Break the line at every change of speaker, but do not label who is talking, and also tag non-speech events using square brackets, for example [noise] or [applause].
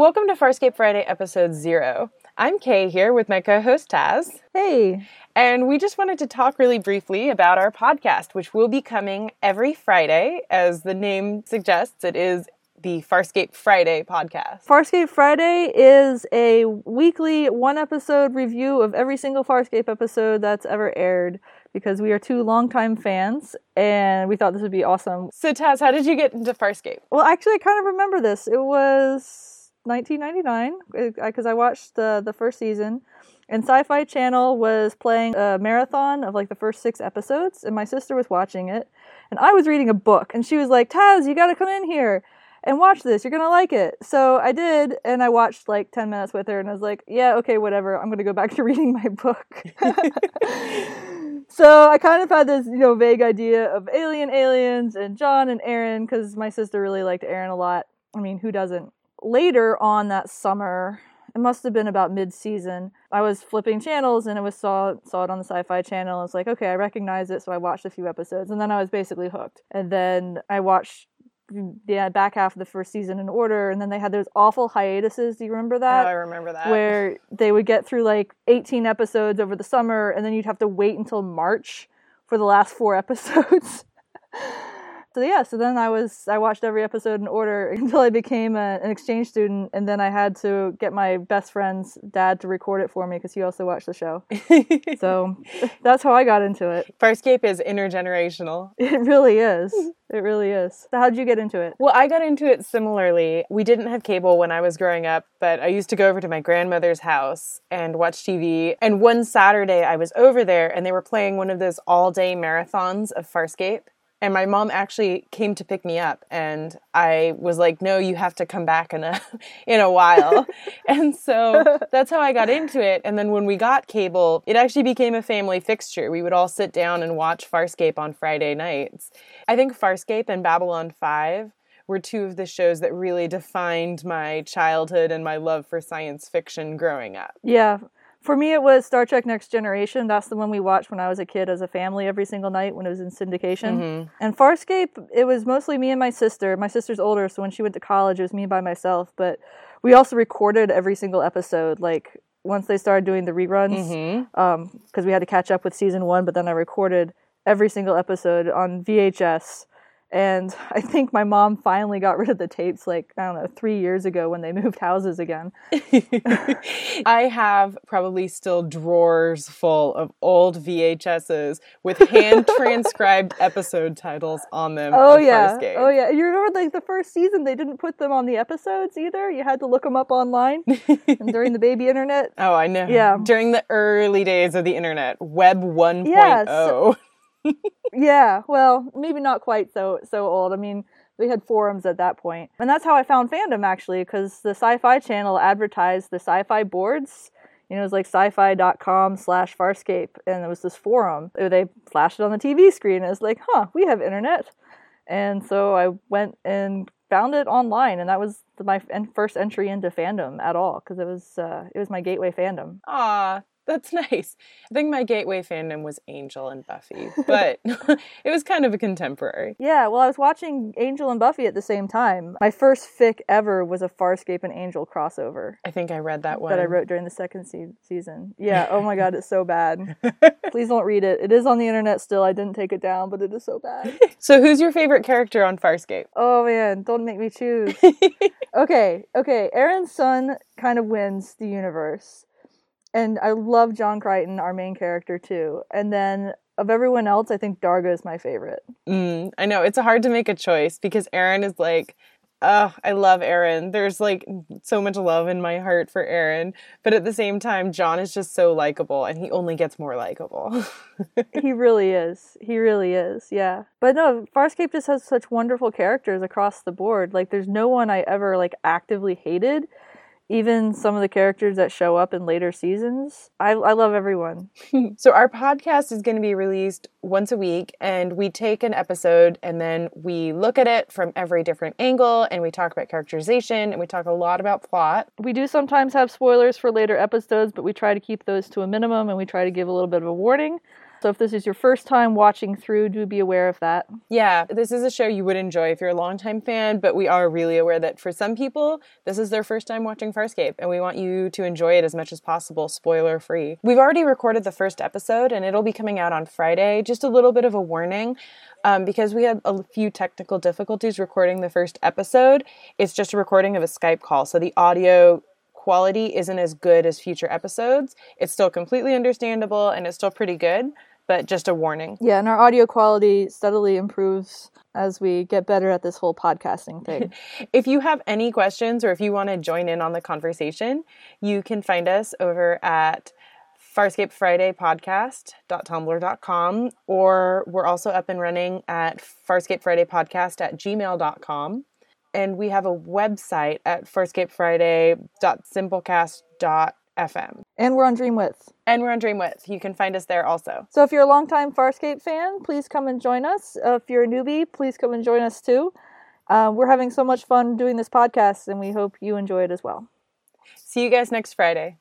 Welcome to Farscape Friday, episode zero. I'm Kay here with my co host Taz.
Hey.
And we just wanted to talk really briefly about our podcast, which will be coming every Friday. As the name suggests, it is the Farscape Friday podcast.
Farscape Friday is a weekly one episode review of every single Farscape episode that's ever aired because we are two longtime fans and we thought this would be awesome.
So, Taz, how did you get into Farscape?
Well, actually, I kind of remember this. It was 1999 because uh, I watched the, the first season. And Sci Fi Channel was playing a marathon of like the first six episodes, and my sister was watching it. And I was reading a book, and she was like, Taz, you gotta come in here and watch this. You're gonna like it. So I did, and I watched like 10 minutes with her, and I was like, yeah, okay, whatever. I'm gonna go back [laughs] to reading my book. [laughs] so I kind of had this, you know, vague idea of alien aliens and John and Aeryn, because my sister really liked Aeryn a lot. I mean, who doesn't? Later on that summer, it must have been about mid-season. I was flipping channels and it was saw saw it on the Sci-Fi Channel. I was like, okay, I recognize it, so I watched a few episodes, and then I was basically hooked. And then I watched the back half of the first season in order, and then they had those awful hiatuses. Do you remember oh, that?
Oh, I remember that.
Where they would get through like 18 episodes over the summer, and then you'd have to wait until March for the last four [laughs] episodes. So yeah, so then I was I watched every episode in order [laughs] until I became a, an exchange student, and then I had to get my best friend's dad to record it for me because he also watched the show. so [laughs] that's how I got into it.
Farscape is intergenerational. [laughs]
It really is. It really is. So how'd you get into it?
Well, I got into it similarly. We didn't have cable when I was growing up, but I used to go over to my grandmother's house and watch TV. And one Saturday I was over there and they were playing one of those all-day marathons of Farscape and my mom actually came to pick me up and i was like no you have to come back in a [laughs] in a while. [laughs] And so that's how i got into it. And then when we got cable it actually became a family fixture. We would all sit down and watch farscape on friday nights. I think farscape and babylon 5 were two of the shows that really defined my childhood and my love for science fiction growing up.
Yeah for me, it was Star Trek Next Generation. That's the one we watched when I was a kid as a family every single night when it was in syndication. Mm-hmm. And Farscape, it was mostly me and my sister. My sister's older, so when she went to college, it was me by myself. But we also recorded every single episode. Like once they started doing the reruns, because mm-hmm. um, we had to catch up with season one, but then I recorded every single episode on VHS and [laughs] I think my mom finally got rid of the tapes like, I don't know, three years ago when they [laughs] moved houses again. [laughs]
I have probably still drawers full of old VHSs with hand transcribed episode titles on them.
Oh, yeah. Oh, yeah. You remember like the first season, they didn't put them on the episodes either. You had to look them up online during the baby internet.
Oh, I know. Yeah. During the early days of the internet, Web 1.0. Yeah, so-
yeah, well, maybe not quite so so old. I mean, we had forums at that point. And that's how I found fandom actually because the Sci-Fi channel advertised the sci-fi boards. You know, it was like sci-fi.com slash Farscape, and it was this forum. They flashed it on the TV screen, and it was like, huh, we have internet. And so I went and found it online, and that was my first entry into fandom at all because it was uh, it was my gateway fandom.
Ah, that's [laughs] nice. I think my gateway fandom was Angel and Buffy, but [laughs] it was kind of a contemporary.
Yeah, well, I was watching Angel and Buffy at the same time. My first fic ever was a Farscape and Angel crossover.
I think I read that one.
That I wrote during the second se- season. Yeah, oh my god, it's so bad. [laughs] Please don't read it. It is on the internet still. I didn't take it down, but it is so bad.
so, who's your favorite character on Farscape?
Oh man, don't make me choose. okay, okay. Aeryn Sun kind of wins the universe and I love John Crichton, our main character too. And then of everyone else, I think Dargo is my favorite.
Mm, I know it's hard to make a choice because Aeryn is like, oh, I love Aeryn. There's like so much love in my heart for Aeryn, but at the same time, John is just so likable, and he only gets more likable. [laughs]
he really is. He really is. Yeah. But no, Farscape just has such wonderful characters across the board. Like, there's no one I ever like actively hated even some of the characters that show up in later seasons. I, I love everyone. [laughs]
so, our podcast is going to be released once a week, and we take an episode and then we look at it from every different angle and we talk about characterization and we talk a lot about plot.
We do sometimes have spoilers for later episodes, but we try to keep those to a minimum and we try to give a little bit of a warning. So if this is your first time watching through, do be aware of that.
Yeah, this is a show you would enjoy if you're a longtime fan, but we are really aware that for some people, this is their first time watching Farscape, and we want you to enjoy it as much as possible, spoiler free. We've already recorded the first episode, and it'll be coming out on Friday. Just a little bit of a warning. Um, because we had a few technical difficulties recording the first episode, it's just a recording of a Skype call. So the audio quality isn't as good as future episodes. It's still completely understandable and it's still pretty good, but just a warning.
Yeah, and our audio quality steadily improves as we get better at this whole podcasting thing. [laughs]
if you have any questions or if you want to join in on the conversation, you can find us over at Farscape Friday podcast.tumblr.com, or we're also up and running at Farscape Friday podcast at gmail.com. And we have a website at farscapefriday.simplecast.fm.
And we're on Dreamwidth.
And we're on Dreamwidth. You can find us there also.
So if you're a longtime Farscape fan, please come and join us. Uh, if you're a newbie, please come and join us too. Uh, we're having so much fun doing this podcast, and we hope you enjoy it as well.
See you guys next Friday.